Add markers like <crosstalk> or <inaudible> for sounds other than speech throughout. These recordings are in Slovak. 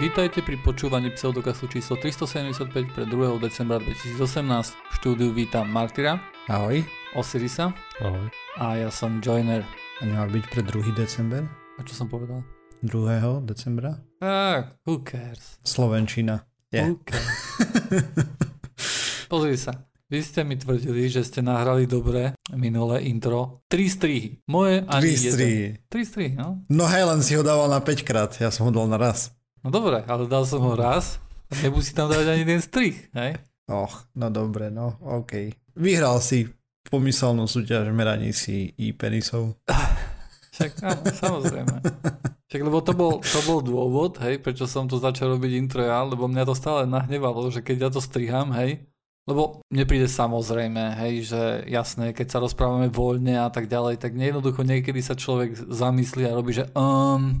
Vítajte pri počúvaní pseudokastu číslo 375 pre 2. decembra 2018. V štúdiu vítam Martyra, Ahoj. Osirisa Ahoj. a ja som Joiner. A nemá byť pre 2. december? A čo som povedal? 2. decembra? Ah, who cares? Slovenčina. Je. Who cares? <laughs> Pozri sa. Vy ste mi tvrdili, že ste nahrali dobre minulé intro. Tri strihy. Moje ani Tri jeden. strihy. Tri strihy, no. No hej, len si ho dával na 5 krát, ja som ho dal na raz. No dobre, ale dal som ho raz. A nemusí tam dať ani jeden strih, hej? Och, no dobre, no, OK. Vyhral si pomyselnú súťaž meraní si i penisov. <laughs> Však áno, samozrejme. Však lebo to bol, to bol dôvod, hej, prečo som to začal robiť intro ja, lebo mňa to stále nahnevalo, že keď ja to striham, hej, lebo mne príde samozrejme, hej, že jasné, keď sa rozprávame voľne a tak ďalej, tak jednoducho niekedy sa človek zamyslí a robí, že um,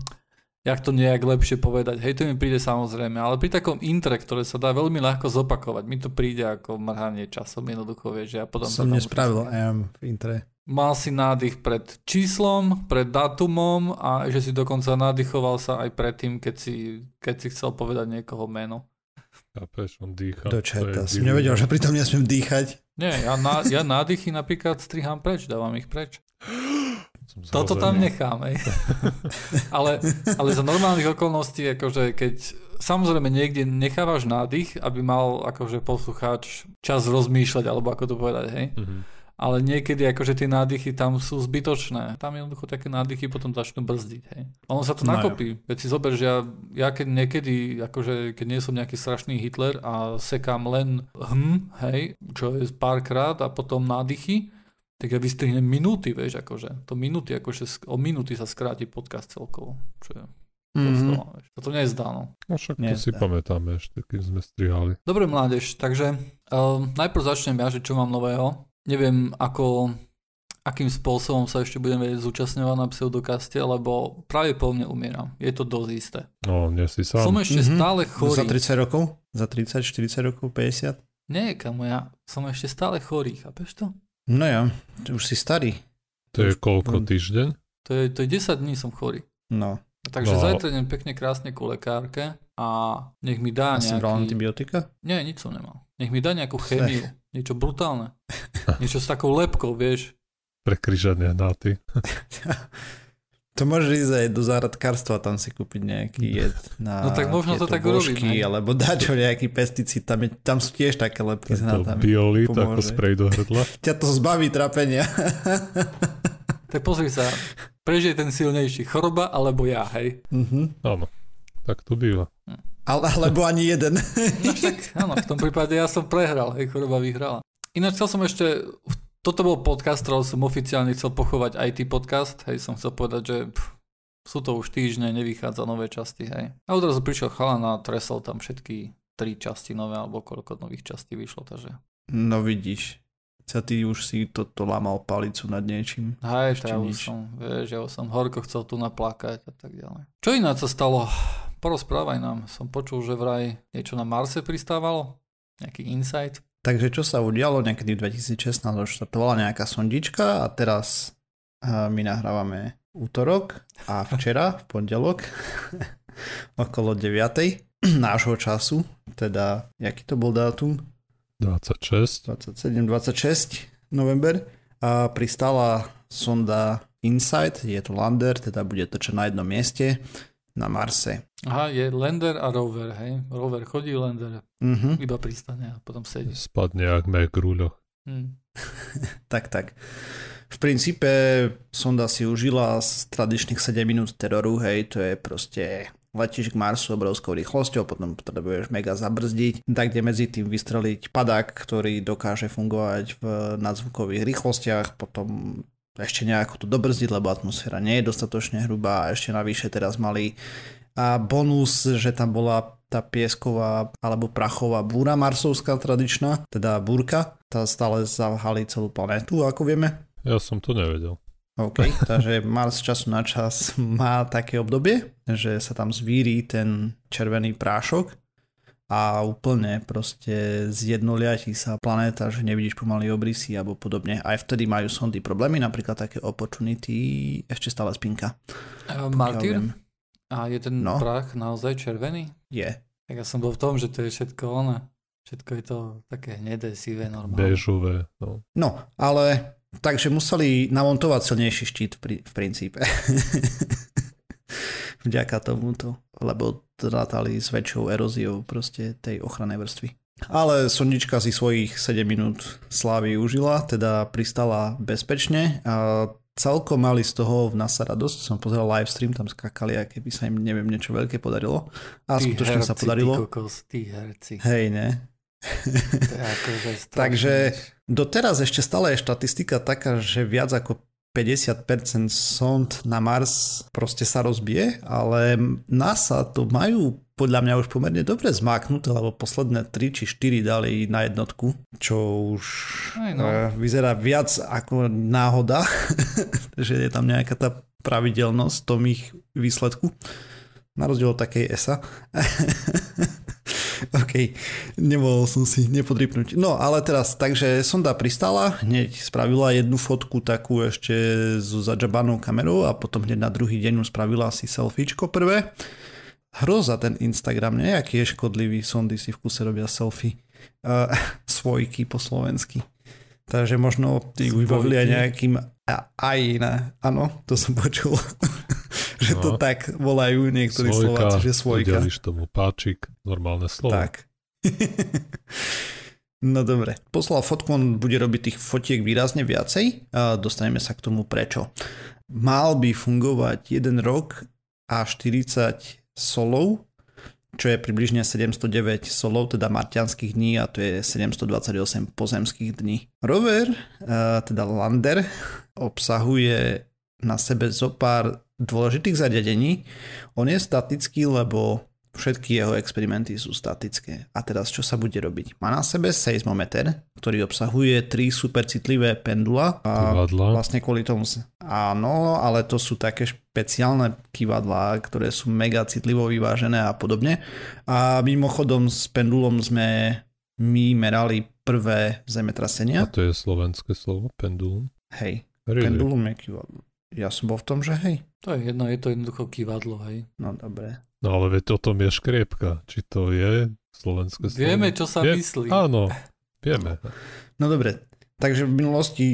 jak to nejak lepšie povedať, hej, to mi príde samozrejme, ale pri takom intre, ktoré sa dá veľmi ľahko zopakovať, mi to príde ako mrhanie časom, jednoducho, vieš, že ja potom... Som nespravil M v intre. mal si nádych pred číslom, pred datumom a že si dokonca nádychoval sa aj predtým, keď si, keď si chcel povedať niekoho meno. Chápeš, on dýcha. Do čerta. Som nevedel, že pritom nesmiem dýchať. Nie, ja, ná, ja nádychy napríklad striham preč, dávam ich preč. <gasps> Som Toto tam nechám, hej. <laughs> ale, ale za normálnych okolností, akože keď samozrejme niekde nechávaš nádych, aby mal akože poslucháč čas rozmýšľať, alebo ako to povedať, hej. Mhm. Ale niekedy akože tie nádychy tam sú zbytočné. Tam jednoducho také nádychy potom začnú brzdiť. Hej. Ono sa to No nakopí. Veď si zober, že ja, ja keď niekedy, akože keď nie som nejaký strašný Hitler a sekám len hm, hej, čo je párkrát a potom nádychy, tak ja vystrihnem minúty, vieš, akože. To minúty, akože o minúty sa skráti podcast celkovo. Čo je Mhm. mm-hmm. To to nezdá, no. No však to si pamätáme ešte, keď sme strihali. Dobre mládež, takže um, najprv začnem ja, že čo mám nového. Neviem, ako, akým spôsobom sa ešte budem vedieť zúčastňovať na pseudokaste, lebo práve po mne umieram. Je to dosť isté. No, nie si sám. Som ešte Mhm. stále Za chorý. 30 rokov? Za 30, 40 rokov, 50? Nie, kamo, ja som ešte stále chorý, chápeš to? No ja, už si starý. To je koľko Mm. týždeň? To je, to je 10 dní som chorý. No, Takže No. zajtra idem pekne krásne ku lekárke a nech mi dá a si bral nejaký... antibiotika? Nie, nič som nemal. Nech mi dá nejakú chémiu. Niečo brutálne. <laughs> Niečo s takou lepkou, vieš. Prekryžania hnaty. <laughs> To môžeš ísť aj do záhradkárstva, tam si kúpiť nejaký jed na No tak možno to tak urobím, vložky, hej. alebo dačo nejaký pesticíd, tam, je, tam sú tiež také lepky s To hnatami. biolit ako sprej do hrdla. <laughs> Ťa to zbaví trapenia. <laughs> Tak pozri sa, prežije ten silnejší. Choroba alebo ja, hej? Mhm. Áno, tak to býva. Ale, alebo ani jeden. No však, áno, v tom prípade ja som prehral, hej, choroba vyhrala. Ináč chcel som ešte, toto bol podcast, ktorý som oficiálne chcel pochovať IT podcast, hej, som chcel povedať, že pff, sú to už týždne, nevychádza nové časti, hej. A odrazu prišiel chalan a tresol tam všetky tri časti nové, alebo koľko nových častí vyšlo, takže... No vidíš. Sa ty už si toto lamal palicu nad niečím. Hej, to ja už som, vieš, ja už som horko chcel tu naplakať a tak ďalej. Čo ináč sa stalo? Porozprávaj nám. Som počul, že vraj niečo na Marse pristávalo? Nejaký insight? Takže čo sa udialo niekedy v 2016, odštartovala nejaká sondička a teraz a my nahrávame útorok a včera, v pondelok, <laughs> okolo 9. nášho času, teda, jaký to bol dátum? 26. 27-26 november a pristála sonda InSight, je to lander, teda bude točať na jednom mieste na Marse. Aha, je lander a rover, hej? Rover chodí, lander Mhm, iba pristane a potom sedí. Spadne jak mek v rúľoch. Hm. <laughs> tak, tak. V princípe sonda si užila z tradičných 7 minút teroru, hej, to je proste letíš k Marsu obrovskou rýchlosťou, potom potrebuješ mega zabrzdiť, tak kde medzi tým vystreliť padák, ktorý dokáže fungovať v nadzvukových rýchlostiach, potom ešte nejako to dobrzdiť, lebo atmosféra nie je dostatočne hrubá a ešte navyše teraz mali a bonus, že tam bola tá piesková alebo prachová búra marsovská tradičná, teda búrka, tá stále zavhali celú planétu, ako vieme. Ja som to nevedel. OK, <laughs> takže Mars času na čas má také obdobie, že sa tam zvíri ten červený prášok a úplne proste zjednoliatí sa planéta, že nevidíš pomaly obrysy alebo podobne. Aj vtedy majú sondy problémy, napríklad také Opportunity ešte stále spinka. Uh, Martyr, viem. A je ten No. prach naozaj červený? Je. Tak ja som bol v tom, že to je všetko ono. Všetko je to také hnedé, sivé, normálne. Bežové. No. No, ale takže museli namontovať silnejší štít v, pri- v princípe. <laughs> Vďaka tomuto, lebo rátali s väčšou eróziou proste tej ochrannej vrstvy. Ale sondička si svojich 7 minút slávy užila, teda pristala bezpečne a celkom mali z toho v NASA radosť. Som pozeral live stream, tam skakali, aké by sa im neviem niečo veľké podarilo. A Tí skutočne sa herci, podarilo. Tí kokos, tí herci. Hej, ne? To je akože <laughs> Takže. Doteraz ešte stále je štatistika taká, že viac ako 50% sond na Mars proste sa rozbije, ale NASA to majú podľa mňa už pomerne dobre zmáknuté, lebo posledné 3 či 4 dali na jednotku, čo už Aj no. eh, vyzerá viac ako náhoda, <laughs> že je tam nejaká tá pravidelnosť v tom ich výsledku. Na rozdiel od takej ESA. <laughs> OK, nemohol som si nepodripnúť. No ale teraz, takže sonda pristala, hneď spravila jednu fotku takú ešte so zadžabanou kamerou a potom hneď na druhý deň už spravila si selfiečko prvé. Hroza ten Instagram, nejaký je škodlivý, sondy si v kuse robia selfie. Uh, <laughs> svojky po slovensky. Takže možno ty vybavili aj nejakým aj iné. Áno, to som počul. <laughs> že to No. tak volajú niektorí Slováci, že svojka. udeliš tomu páčik, normálne slovo. Tak. <laughs> no dobre. Poslal fotku, on bude robiť tých fotiek výrazne viacej a dostaneme sa k tomu prečo. Mal by fungovať jeden rok a 40 solov, čo je približne 709 solov, teda marťanských dní a to je 728 pozemských dní. Rover, teda lander, obsahuje na sebe zo pár dôležitých zariadení. On je statický, lebo všetky jeho experimenty sú statické. A teraz čo sa bude robiť? Má na sebe seismometer, ktorý obsahuje tri supercitlivé pendula. A Kývadla. vlastne kvôli tomu... Áno, ale to sú také špeciálne kývadlá, ktoré sú mega citlivo vyvážené a podobne. A mimochodom s pendulom sme my merali prvé A zemetrasenia. to je slovenské slovo, pendulum. Hej, Really? pendulum je kývadlo. Ja som bol v tom, že hej. To je jedno, je to jednoducho kývadlo, hej. No dobre. No ale veď o tom je škriepka. Či to je slovenské slovo? Vieme, čo sa Je- myslí. Áno, vieme. No dobre, takže v minulosti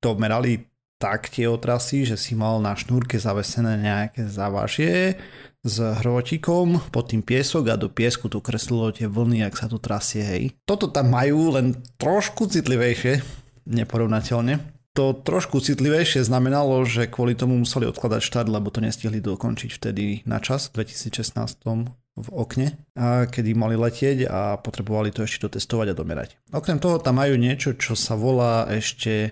to merali tak tie otrasy, že si mal na šnúrke zavesené nejaké závažie s hrotikom, pod tým piesok a do piesku to kreslilo tie vlny, ak sa to trasie, hej. Toto tam majú, len trošku citlivejšie, neporovnateľne. To trošku citlivejšie znamenalo, že kvôli tomu museli odkladať štart, lebo to nestihli dokončiť vtedy na čas, v 2016 v okne, a kedy mali letieť a potrebovali to ešte dotestovať a domerať. Okrem toho tam majú niečo, čo sa volá ešte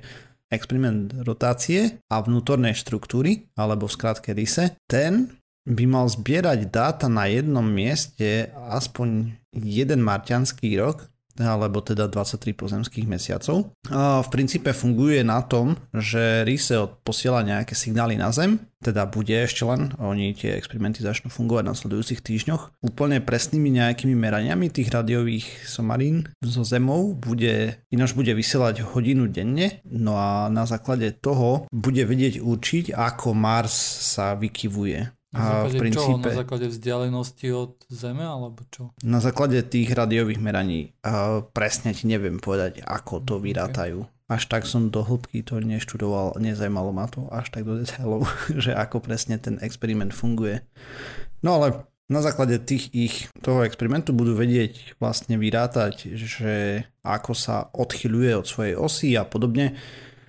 experiment rotácie a vnútornej štruktúry, alebo v skratke RISE. Ten by mal zbierať dáta na jednom mieste aspoň jeden marťanský rok, alebo teda 23 pozemských mesiacov. V princípe funguje na tom, že RISE posiela nejaké signály na Zem, teda bude ešte len, oni tie experimenty začnú fungovať na sledujúcich týždňoch, úplne presnými nejakými meraniami tých radiových somarín so Zemou bude, ináč bude vysielať hodinu denne, no a na základe toho bude vedieť určiť, ako Mars sa vykyvuje. Na základe v princípe... čo? Na základe vzdialenosti od Zeme, alebo čo? Na základe tých rádiových meraní uh, presne ti neviem povedať, ako to vyrátajú. Až tak som do hĺbky to neštudoval, nezajímalo ma to až tak do detailov, <laughs> že ako presne ten experiment funguje. No ale na základe tých ich toho experimentu budú vedieť vlastne vyrátať, že ako sa odchyľuje od svojej osy a podobne.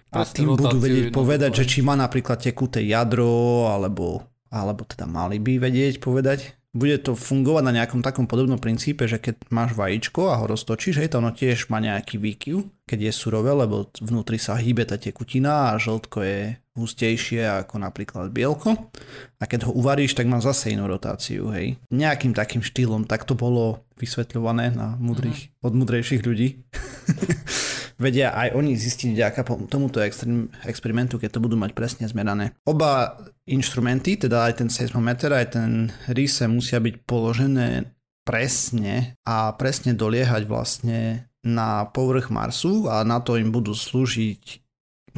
A tým budú vedieť povedať, že či má napríklad tekuté jadro, alebo, alebo teda mali by vedieť povedať. Bude to fungovať na nejakom takom podobnom princípe, že keď máš vajíčko a ho roztočíš, hej, to ono tiež má nejaký výkyv, keď je surové, lebo vnútri sa hýbe tá tekutina a žltko je hustejšie ako napríklad bielko. A keď ho uvaríš, tak má zase inú rotáciu, hej. Nejakým takým štýlom, tak to bolo vysvetľované na mudrých, od mudrejších ľudí. <laughs> Vedia aj oni zistiť vďaka tomuto extrém- experimentu, keď to budú mať presne zmerané. Oba inštrumenty, teda aj ten seismometer, aj ten RISE musia byť položené presne a presne doliehať vlastne na povrch Marsu a na to im budú slúžiť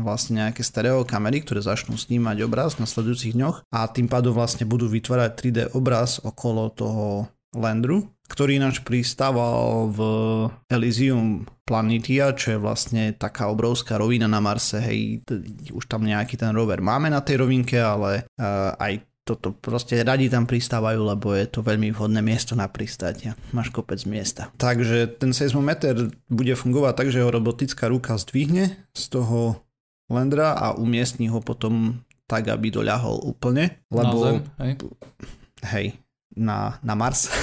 vlastne nejaké stereo kamery, ktoré začnú snímať obraz v nasledujúcich dňoch a tým pádom vlastne budú vytvárať 3D obraz okolo toho Landru, ktorý ináč pristával v Elysium Planitia, čo je vlastne taká obrovská rovina na Marse, hej, už tam nejaký ten rover máme na tej rovinke, ale uh, aj toto proste radi tam pristávajú, lebo je to veľmi vhodné miesto na pristátia. Máš kopec miesta. Takže ten seismometer bude fungovať tak, že ho robotická ruka zdvihne z toho Landra a umiestni ho potom tak, aby doľahol úplne. Lebo, na zem, hej? hej, na, na Mars. <laughs>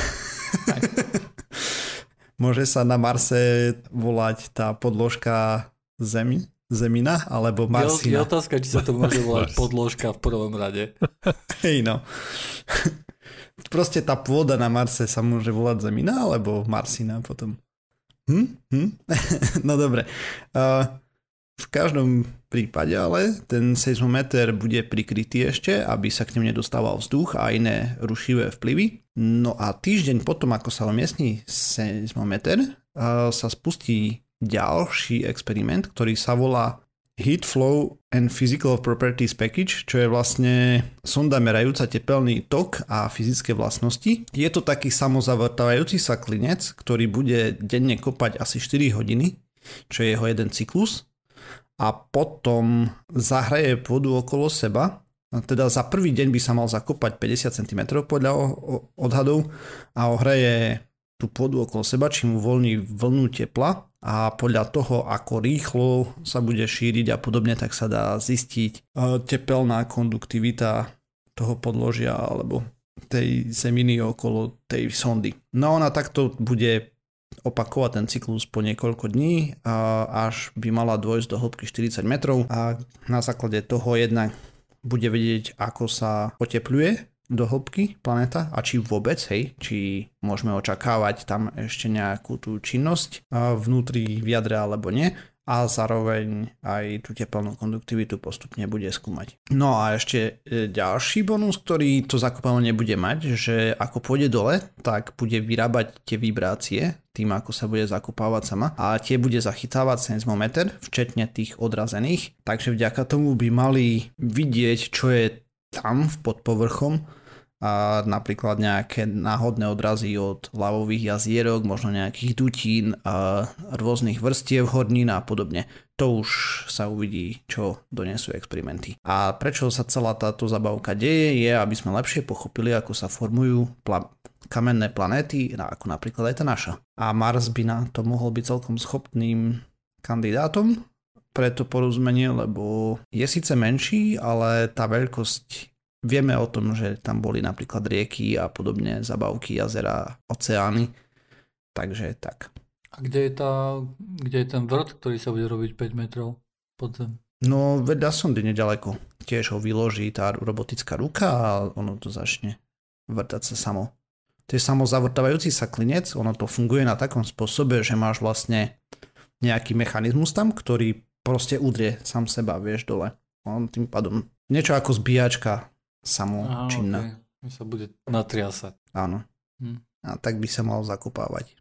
Môže sa na Marse volať tá podložka Zemi? Zemina alebo Marsina? Je, je otázka, či sa to môže volať podložka v prvom rade. <laughs> Hej no. Proste tá pôda na Marse sa môže volať Zemina alebo Marsina potom. Hm? Hm? <laughs> no dobre. Uh, v každom prípade ale ten seismometer bude prikrytý ešte, aby sa k nemu nedostával vzduch a iné rušivé vplyvy. No a týždeň potom, ako sa umiestní seismometer, sa spustí ďalší experiment, ktorý sa volá Heat Flow and Physical Properties Package, čo je vlastne sonda merajúca tepelný tok a fyzické vlastnosti. Je to taký samozavrtávajúci sa klinec, ktorý bude denne kopať asi 4 hodiny, čo je jeho jeden cyklus a potom zahraje pôdu okolo seba. Teda za prvý deň by sa mal zakopať 50 cm podľa odhadov a ohraje tú pôdu okolo seba, čím uvoľní vlnu tepla a podľa toho, ako rýchlo sa bude šíriť a podobne, tak sa dá zistiť e, tepelná konduktivita toho podložia alebo tej zeminy okolo tej sondy. No ona takto bude opakovať ten cyklus po niekoľko dní, až by mala dôjsť do hĺbky 40 metrov a na základe toho jednak bude vedieť, ako sa otepluje do hĺbky planéta a či vôbec, hej, či môžeme očakávať tam ešte nejakú tú činnosť vnútri v jadre alebo nie a zároveň aj tú teplnú konduktivitu postupne bude skúmať. No a ešte e, ďalší bonus, ktorý to zakopávanie bude mať, že ako pôjde dole, tak bude vyrábať tie vibrácie tým, ako sa bude zakopávať sama a tie bude zachytávať seismometer, včetne tých odrazených, takže vďaka tomu by mali vidieť, čo je tam v podpovrchom a napríklad nejaké náhodné odrazy od lavových jazierok, možno nejakých dutín, a rôznych vrstiev hornín a podobne. To už sa uvidí, čo donesú experimenty. A prečo sa celá táto zabavka deje, je, aby sme lepšie pochopili, ako sa formujú pla- kamenné planéty, ako napríklad aj tá naša. A Mars by na to mohol byť celkom schopným kandidátom pre to porozumenie, lebo je síce menší, ale tá veľkosť Vieme o tom, že tam boli napríklad rieky a podobne, zabavky, jazera, oceány. Takže tak. A kde je, tá, kde je ten vrt, ktorý sa bude robiť 5 metrov pod zem? No vedľa sondy nedaleko. Tiež ho vyloží tá robotická ruka a ono to začne vrtať sa samo. To je samozavrtávajúci sa klinec, ono to funguje na takom spôsobe, že máš vlastne nejaký mechanizmus tam, ktorý proste udrie sám seba, vieš, dole. On tým pádom niečo ako zbíjačka samočinná. Okay. sa bude natriasať. Áno. Hm. A tak by sa mal zakopávať.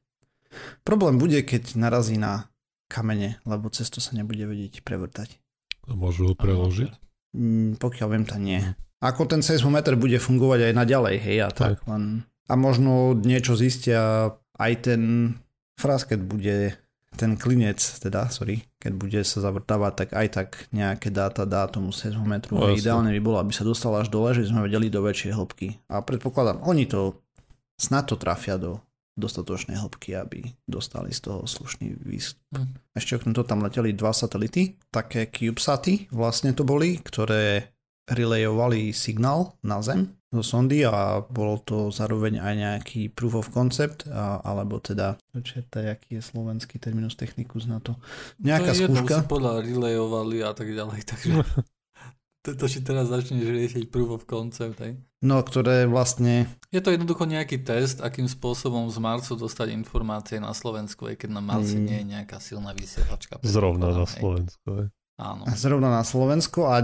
Problém bude, keď narazí na kamene, lebo cesto sa nebude vedieť prevrtať. A môžu ho preložiť? Mm, pokiaľ viem, to nie. Ako ten seismometer bude fungovať aj naďalej, hej, a tak. tak len... A možno niečo zistia, aj ten frasket bude ten klinec, teda, sorry, keď bude sa zavrtávať, tak aj tak nejaké dáta dá tomu seismometru. No, ideálne by bolo, aby sa dostal až dole, že sme vedeli do väčšej hĺbky. A predpokladám, oni to snad to trafia do dostatočnej hĺbky, aby dostali z toho slušný výstup. Hm. Ešte okrem toho tam leteli dva satelity, také CubeSaty vlastne to boli, ktoré relejovali signál na Zem zo sondy a bolo to zároveň aj nejaký proof of concept, a, alebo teda, čo je, aký je slovenský terminus technicus na to, nejaká to skúška. To podľa relejovali a tak ďalej, <laughs> takže to, to si teraz začneš riešiť proof of concept, hej? No, ktoré vlastne... Je to jednoducho nejaký test, akým spôsobom z Marsu dostať informácie na Slovensku, aj keď na Marsi mm. nie je nejaká silná vysielačka. Zrovna na Slovensku, hej. Áno. Zrovna na Slovensku a...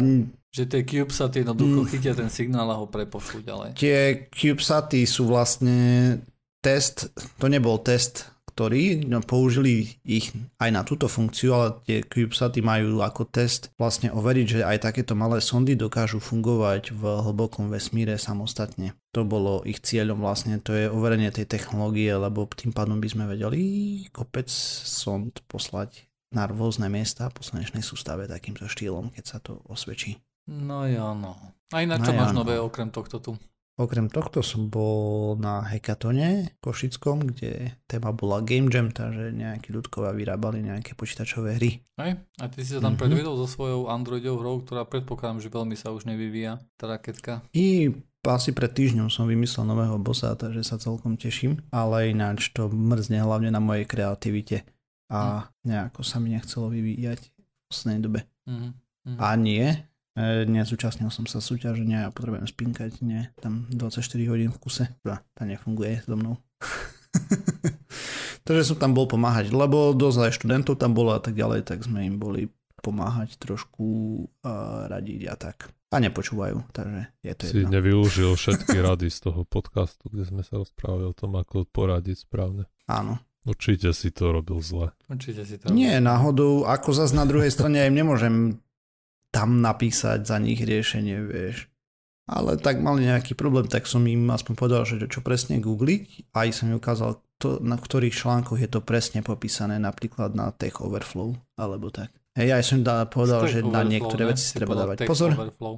Že tie CubeSaty jednoducho mm. chytia ten signál a ho prepošľú ďalej. Tie CubeSaty sú vlastne test, to nebol test, ktorí no, použili ich aj na túto funkciu, ale tie CubeSaty majú ako test vlastne overiť, že aj takéto malé sondy dokážu fungovať v hlbokom vesmíre samostatne. To bolo ich cieľom vlastne, to je overenie tej technológie, lebo tým pádom by sme vedeli kopec sond poslať na rôzne miesta po slnečnej sústave takýmto štýlom, keď sa to osvedčí. No ja no. A ináč čo No máš ja, no. nové okrem tohto tu? Okrem tohto som bol na hekatone Košickom, kde téma bola Game Jam, takže nejakí ľudkovia vyrábali nejaké počítačové hry. Hej? A ty si sa tam Mhm. predvedol so svojou Androidovou hrou, ktorá predpokladám, že veľmi sa už nevyvíja, tá raketka. I asi pred týždňom som vymyslel nového bossa, takže sa celkom teším, ale ináč to mrzne hlavne na mojej kreativite a nejako sa mi nechcelo vyvíjať v poslednej dobe. Mhm. Mhm. A nie, e, nezúčastnil som sa súťaženia a potrebujem spinkať, nie, tam 24 hodín v kuse, tá, tá nefunguje so mnou. <laughs> Takže som tam bol pomáhať, lebo dosť aj študentov tam bolo a tak ďalej, tak sme im boli pomáhať trošku a radiť a tak. A nepočúvajú, takže je to Si jedno. nevyužil všetky <laughs> rady z toho podcastu, kde sme sa rozprávali o tom, ako poradiť správne. Áno. Určite si to robil zle. Určite si to... Nie, náhodou, ako zase na druhej strane aj nemôžem tam napísať za nich riešenie, vieš. Ale tak mali nejaký problém, tak som im aspoň povedal, že čo presne googliť a aj som im ukázal, to, na ktorých článkoch je to presne popísané, napríklad na Tech Overflow, alebo tak. Hej, aj som im dá, povedal, Stack že na Overflow, niektoré ne? veci si treba dávať pozor. Overflow.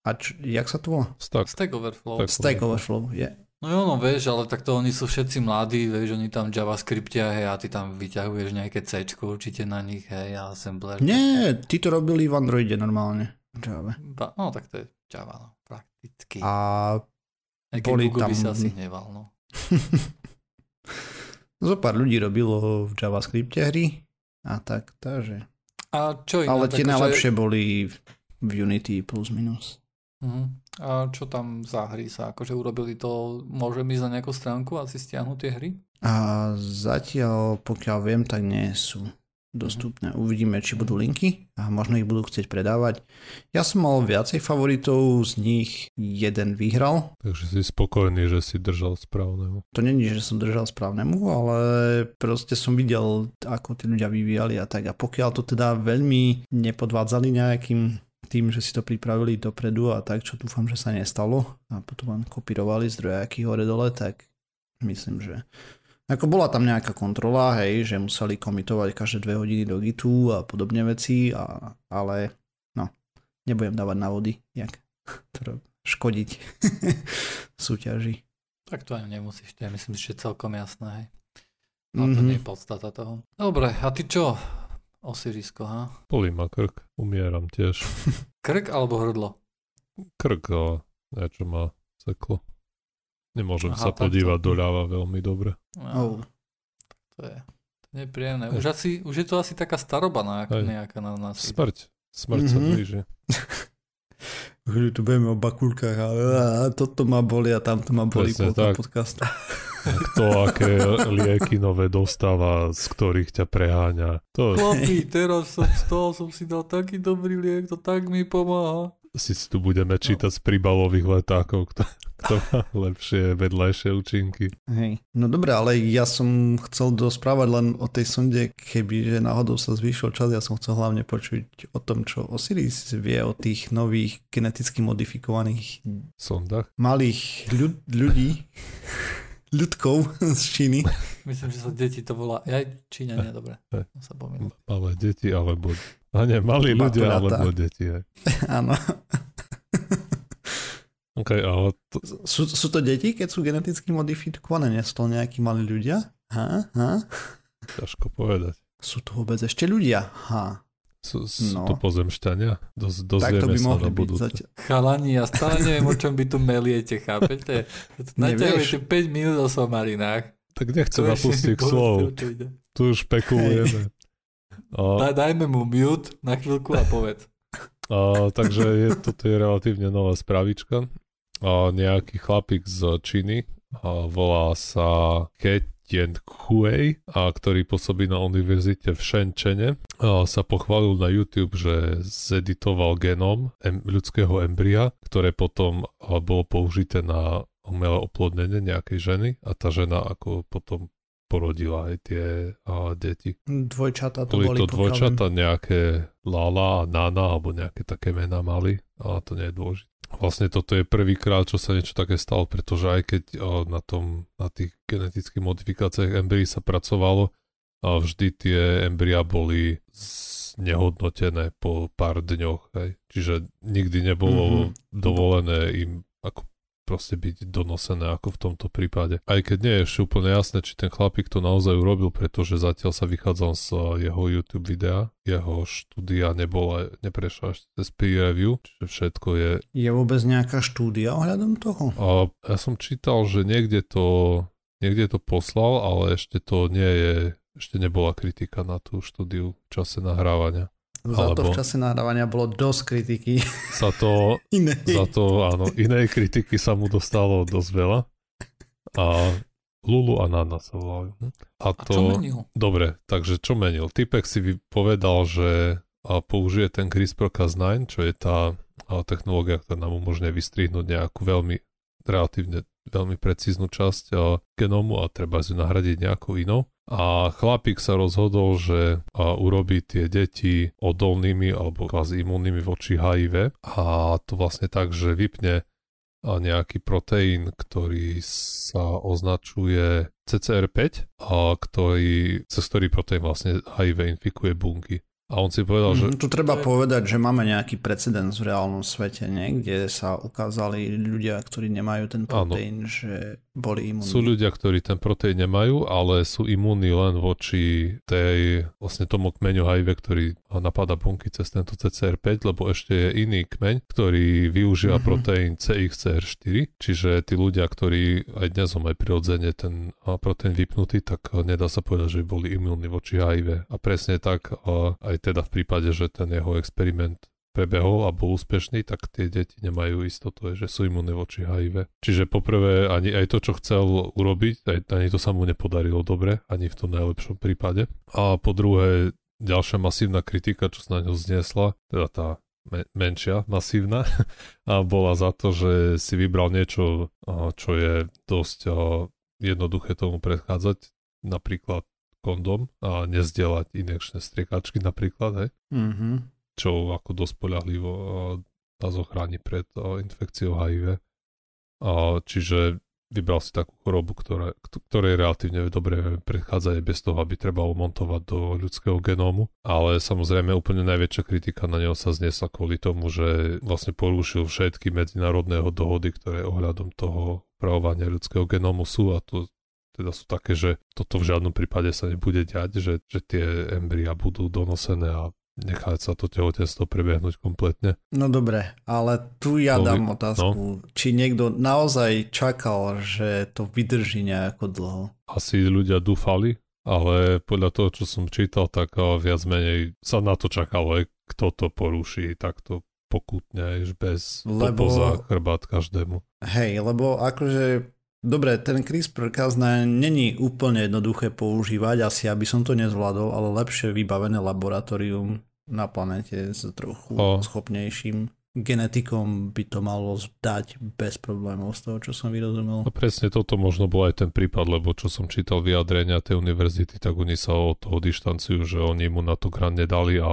A č, jak sa to volá? Stack. Stack Overflow. Tak. Stack Overflow, je. No jo, no vieš, ale takto oni sú všetci mladí, vieš, oni tam JavaScriptia, hej, a ty tam vyťahuješ nejaké C určite na nich, hej, a assembler. Nie, tí to robili v Androide normálne. v Java. No tak to je Java, no, prakticky. A Aj boli Google by tam- sa asi hneval, no. <laughs> zo pár ľudí robilo v JavaScripte hry a tak, takže. A čo iné? Ale tie akože- najlepšie boli v, v Unity plus minus. Mhm. A čo tam za hry sa akože urobili to, môžem ísť na nejakú stránku a si stiahnuť tie hry? A zatiaľ, pokiaľ viem, tak nie sú dostupné. Uvidíme, či budú linky a možno ich budú chcieť predávať. Ja som mal viacej favoritov, z nich jeden vyhral. Takže si spokojný, že si držal správnemu. To není, že som držal správnemu, ale proste som videl, ako tí ľudia vyvíjali a tak. A pokiaľ to teda veľmi nepodvádzali nejakým tým, že si to pripravili dopredu a tak, čo dúfam, že sa nestalo a potom len kopírovali zdrojaky hore dole, tak myslím, že ako bola tam nejaká kontrola, hej, že museli komitovať každé dve hodiny do Gitu a podobne veci, a, ale no, nebudem dávať návody, jak <laughs> to škodiť <laughs> súťaži. Tak to ani nemusíš, to je myslím, že celkom jasné, hej. No to nie je podstata toho. Dobre, a ty čo? Osirisko, ha? Bolí ma krk, umieram tiež. <laughs> Krk alebo hrdlo? Krk, ale niečo ma seklo. Nemôžem Aha, sa podívať doľava veľmi dobre. Oh. To je, to je príjemné. Už, asi, už je to asi taká staroba nejaká na nás. Smrť. Smrť sa Mhm. blíži. <laughs> Chvíľu tu budeme o bakulkách a, a toto ma boli a tamto ma boli tak. podcastu. Kto aké lieky nové dostáva, z ktorých ťa preháňa. To Chlapi, teraz som z toho som si dal taký dobrý liek, to tak mi pomáha. Si tu budeme čítať z príbalových letákov, kto, kto má lepšie vedľajšie účinky. Hej. No dobre, ale ja som chcel dosprávať len o tej sonde, keby že náhodou sa zvýšil čas, ja som chcel hlavne počuť o tom, čo Osiris vie o tých nových geneticky modifikovaných Sondách. malých ľud, ľudí, ľudkov z Číny. Myslím, že sa deti to volá. Aj Číňania, dobre. Hej. To sa. Malé deti alebo... A nie, malí ľudia Maturáta. alebo deti. <laughs> Áno. OK, ale to, Sú, sú to deti, keď sú geneticky modifikované? Nie sú to nejakí malí ľudia? Ha? Ha? ťažko povedať. Sú to vôbec ešte ľudia? Ha. Sú, sú No. to pozemšťania? Doz, Tak to dozvieme by sa na byť. budúce. Zatiaľ. Chalani, ja stále neviem, o čom by tu meliete, chápete? Naťahujete 5 minút o somarinách. Tak nechcem napustiť povedzte, slov. o čo ide. Tu už špekulujeme. A, Daj, dajme mu mute na chvíľku a povedz. a, takže je, toto je relatívne nová spravička. A nejaký chlapík z Číny a volá sa Ketien Kuei, a ktorý pôsobí na univerzite v Shenzhene, sa pochválil na YouTube, že zeditoval genom em, ľudského embria, ktoré potom bolo použité na umelé oplodnenie nejakej ženy a tá žena ako potom porodila aj tie a, deti. Dvojčata to Boli boli, to dvojčata nejaké Lala a Nana, alebo nejaké také mená mali, ale to nie je dôležité. Vlastne toto je prvýkrát, čo sa niečo také stalo, pretože aj keď o, na, tom, na tých genetických modifikáciách embryí sa pracovalo, a vždy tie embria boli znehodnotené po pár dňoch. Hej. Čiže nikdy nebolo Mhm. dovolené im ako proste byť donosené ako v tomto prípade. Aj keď nie je ešte úplne jasné, či ten chlapík to naozaj urobil, pretože zatiaľ sa vychádzam z eh, jeho YouTube videa, jeho štúdia nebola, neprešla ešte cez peer review, čiže všetko je... Je vôbec nejaká štúdia ohľadom toho? A ja som čítal, že niekde to, niekde to poslal, ale ešte to nie je, ešte nebola kritika na tú štúdiu v čase nahrávania. Za to v čase nahrávania bolo dosť kritiky. Za to <laughs> Iné. Za to, áno, inej kritiky sa mu dostalo dosť veľa. A Lulu a Nana sa volajú. A A čo to... menil? Dobre, takže čo menil? Typek si povedal, že použije ten CRISPR-Cas9, čo je tá technológia, ktorá nám umožňuje vystrihnúť nejakú veľmi, relatívne veľmi precíznu časť a, genómu a treba ju nahradiť nejakou inou. A chlapík sa rozhodol, že urobí tie deti odolnými alebo kvázi imunnými voči HIV a to vlastne tak, že vypne nejaký proteín, ktorý sa označuje CCR5, a ktorý, cez ktorý proteín vlastne HIV infikuje bunky. A on si povedal, že Tu treba povedať, že máme nejaký precedens v reálnom svete, nie? kde sa ukázali ľudia, ktorí nemajú ten Áno. proteín, že boli imunní. sú ľudia, ktorí ten proteín nemajú, ale sú imúnni len voči tej, vlastne tomu kmeňu HIV, ktorý napadá bunky cez tento CCR5, lebo ešte je iný kmeň, ktorý využíva Mhm. proteín CXCR4, čiže tí ľudia, ktorí aj dnes majú prirodzene ten proteín vypnutý, tak nedá sa povedať, že boli imúnni voči HIV. A presne tak a, teda v prípade, že ten jeho experiment prebehol a bol úspešný, tak tie deti nemajú istotu, že sú imúnne voči HIV. Čiže poprvé ani aj to, čo chcel urobiť, aj, ani to sa mu nepodarilo dobre, ani v tom najlepšom prípade. A po druhé, ďalšia masívna kritika, čo sa na ňo zniesla, teda tá me- menšia, masívna, <laughs> a bola za to, že si vybral niečo, čo je dosť jednoduché tomu predchádzať, napríklad kondom a nezdieľať inekčné striekačky napríklad, hej Mhm. čo ako dosť poľahlivo nás ochráni pred infekciou HIV. A, čiže vybral si takú chorobu, ktoré, kt- ktorej relatívne dobre predchádzať bez toho, aby trebalo montovať do ľudského genómu. Ale samozrejme úplne najväčšia kritika na neho sa zniesla kvôli tomu, že vlastne porušil všetky medzinárodného dohody, ktoré ohľadom toho upravovania ľudského genómu sú a to teda sú také, že toto v žiadnom prípade sa nebude diať, že, že tie embria budú donosené a nechať sa to tehotenstvo prebehnúť kompletne. No dobre, ale tu ja To dám otázku. Či niekto naozaj čakal, že to vydrží nejako dlho? Asi ľudia dúfali, ale podľa toho, čo som čítal, tak a, viac menej sa na to čakalo, aj kto to poruší takto pokutne, bez Lebo... za chrbát každému. Hej, lebo akože Dobre, ten CRISPR-Cas9 není úplne jednoduché používať, asi aby som to nezvládol, ale lepšie vybavené laboratórium na planete s trochu O. schopnejším genetikom by to malo zdať bez problémov z toho, čo som vyrozumel. No presne toto možno bol aj ten prípad, lebo čo som čítal vyjadrenia tej univerzity, tak oni sa od toho dištancujú, že oni mu na to grant nedali a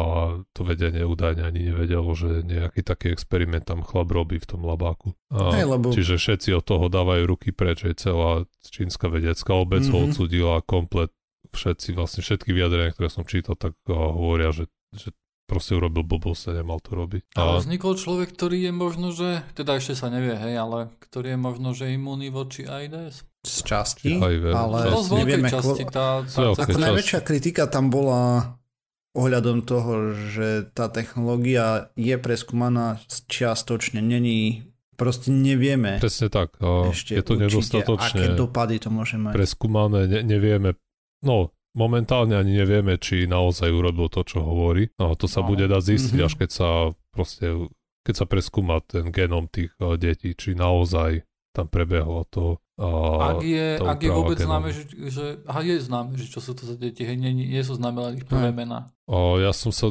to vedenie údajne ani nevedelo, že nejaký taký experiment tam chlap robí v tom labáku. A, Hej, lebo- Čiže všetci od toho dávajú ruky preč, aj celá čínska vedecká obec mm-hmm. ho Mhm. odsudila komplet všetci, vlastne všetky vyjadrenia, ktoré som čítal, tak hovoria, že, že proste urobil blbosť a nemal to robiť. Ale vznikol človek, ktorý je možno, že, teda ešte sa nevie, hej, ale ktorý je možno, že imúnny voči AIDS. Z časti, HIV, ale To z nevieme, časti. Tá, tá, tá, Ako najväčšia kritika tam bola ohľadom toho, že tá technológia je preskúmaná čiastočne, není, proste nevieme presne tak. A, ešte je to určite, nedostatočne. aké dopady to môže mať. preskúmané, ne, nevieme, no momentálne ani nevieme, či naozaj urobil to, čo hovorí. No to sa No. bude dať zistiť, Mhm. až keď sa proste, keď sa preskúma ten genom tých uh, detí, či naozaj tam prebehlo to. ak Uh, je, tá ak je vôbec známe, že, že aha, je známe, že čo sú to za deti, hej, nie, nie sú známe len ich prvé mená. uh, ja som sa,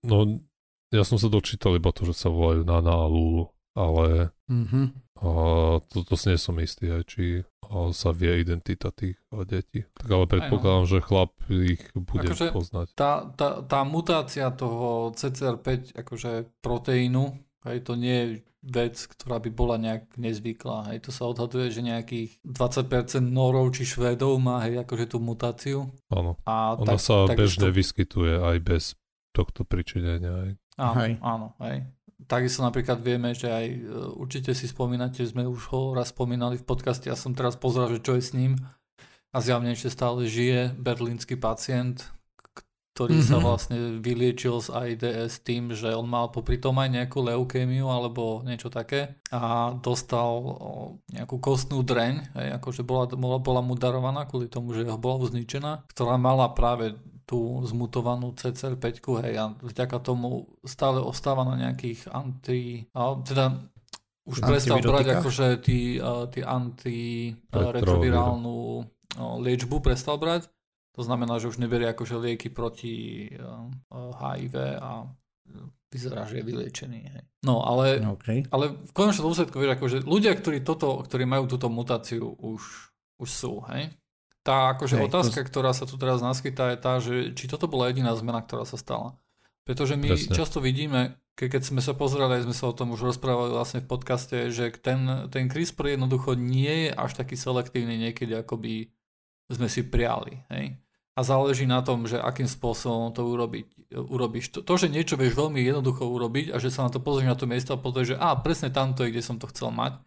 no ja som sa dočítal iba to, že sa volajú Nana a Lulu, ale Mhm. A to, to si nie som istý, aj či sa vie identita tých detí. Tak ale predpokladám, že chlap ich bude akože poznať. Tá, tá, tá mutácia toho CCR5 akože proteínu, hej, to nie je vec, ktorá by bola nejak nezvyklá. Hej. To sa odhaduje, že nejakých 20% Norov či Švédov má hej, akože tú mutáciu. Áno. A Ona tak, sa tak bežne to... vyskytuje aj bez tohto pričinenia. Hej. Áno, hej. áno, hej. Takisto napríklad vieme, že aj e, určite si spomínate, sme už ho raz spomínali v podcaste, ja som teraz pozrel, že čo je s ním. A zjavne ešte stále žije berlínsky pacient, ktorý mm-hmm. sa vlastne vyliečil z AIDS tým, že on mal popri tom aj nejakú leukémiu alebo niečo také. A dostal nejakú kostnú dreň, hej, akože bola, bola, bola mu darovaná kvôli tomu, že ho bola zničená, ktorá mala práve tú zmutovanú CCR5, hej, a vďaka tomu stále ostáva na nejakých anti... A teda už prestal brať akože tí, tí antiretrovirálnu liečbu prestal brať to znamená, že už neberie akože lieky proti HIV a vyzerá, že je vyliečený. Hej. No ale, okay. ale v konečnom dôsledku, vieš, akože ľudia, ktorí, toto, ktorí majú túto mutáciu, už, už sú. Hej. Tá akože hej, otázka, to... ktorá sa tu teraz naskytá, je tá, že či toto bola jediná zmena, ktorá sa stala. Pretože my Presne. často vidíme, ke, keď sme sa pozerali, sme sa o tom už rozprávali vlastne v podcaste, že ten, ten CRISPR jednoducho nie je až taký selektívny niekedy, ako by sme si priali. Hej? A záleží na tom, že akým spôsobom to urobiť, urobíš. To, to, že niečo vieš veľmi jednoducho urobiť a že sa na to pozrieš na to miesto a povieš, že a presne tamto je, kde som to chcel mať,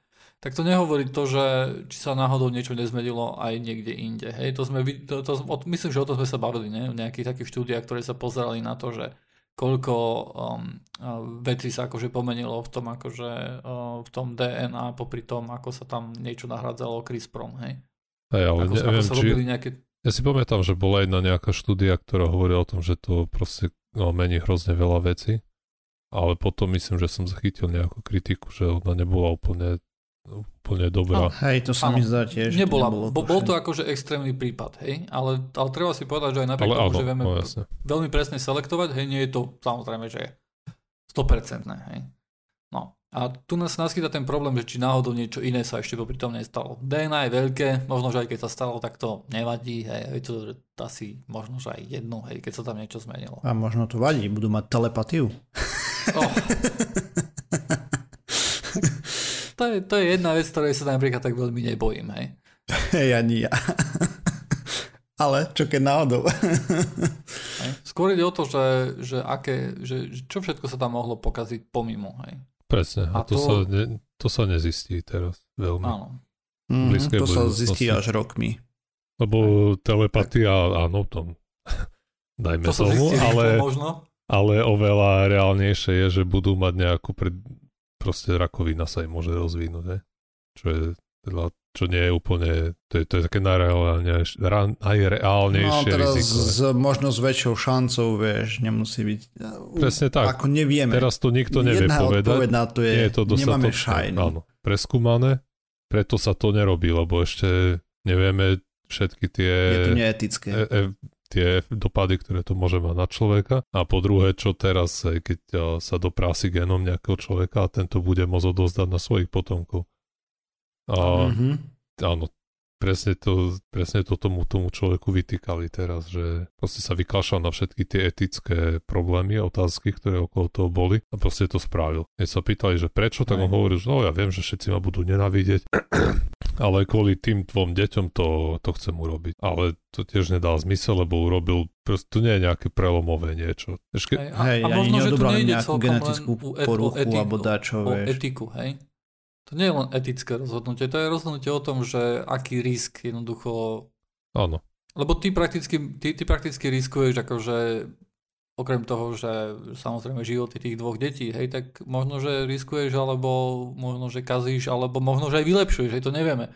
tak to nehovorí to, že či sa náhodou niečo nezmenilo aj niekde inde. Hej, to sme, to, to, to, myslím, že o tom sme sa bavili, ne? v nejakých takých štúdiách, ktoré sa pozerali na to, že koľko um, vecí sa akože pomenilo v tom, akože, uh, v tom DNA popri tom, ako sa tam niečo nahradzalo CRISPRom, hej. Hej, ale ako, neviem, ako sa či... nejaké ja si pamätám, že bola jedna nejaká štúdia, ktorá hovorila o tom, že to proste no, mení hrozne veľa vecí, ale potom myslím, že som zachytil nejakú kritiku, že ona nebola úplne úplne dobrá. No, hej, to sa mi zdá tiež. Nebola, to bo, bol to akože extrémny prípad, hej, ale, ale treba si povedať, že aj napriek tomu, že vieme no, veľmi presne selektovať, hej, nie je to samozrejme, že je 100%, hej. No, a tu nás naskyta ten problém, že či náhodou niečo iné sa ešte popri tom nestalo. DNA je veľké, možno, že aj keď sa stalo, tak to nevadí, hej, je to asi možno, že aj jedno, hej, keď sa tam niečo zmenilo. A možno to vadí, budú mať telepatiu. Oh. <laughs> to, je, to je jedna vec, ktorej sa napríklad tak veľmi nebojím, hej. Hej, ani ja. Ale čo keď náhodou? Skôr ide o to, že, že, aké, že čo všetko sa tam mohlo pokaziť pomimo, hej. Presne, a, a to, to, sa ne, to sa nezistí teraz veľmi. Áno. Mm, to sa zistí až rokmi. Lebo telepatia, áno, tom <laughs> dajme to tomu, ale, možno? ale oveľa reálnejšie je, že budú mať nejakú pred, proste rakovina sa im môže rozvinúť, ne? čo je teda čo nie je úplne, to je, to je také najreálnejšie, najreálnejšie no, teraz riziko. s možno s väčšou šancou, vieš, nemusí byť... Presne tak. Ako nevieme. Teraz to nikto nevie Jedna povedať. na to je, nie je to nemáme šajnu. Áno, preskúmané, preto sa to nerobí, lebo ešte nevieme všetky tie... Je to neetické. E, e, tie dopady, ktoré to môže mať na človeka. A po druhé, čo teraz, keď sa doprási genom nejakého človeka a tento bude môcť odozdať na svojich potomkov. A, mm-hmm. Áno, presne to, presne to tomu, tomu človeku vytýkali teraz, že proste sa vykašľal na všetky tie etické problémy a otázky, ktoré okolo toho boli a proste to spravil. Keď sa pýtali, že prečo, tak on hovoril, že no ja viem, že všetci ma budú nenávidieť, ale kvôli tým dvom deťom to, to chcem urobiť. Ale to tiež nedá zmysel, lebo urobil, proste to nie je nejaké prelomové niečo. Ešte... Hej, a, hej, a možno, že tu nejde nejakú genetickú poruchu etiku, alebo dačo, o etiku, hej? To nie je len etické rozhodnutie, to je rozhodnutie o tom, že aký risk jednoducho... Áno. Lebo ty prakticky, ty, ty prakticky riskuješ akože okrem toho, že samozrejme životy tých dvoch detí, hej, tak možno, že riskuješ, alebo možno, že kazíš, alebo možno, že aj vylepšuješ, hej, to nevieme.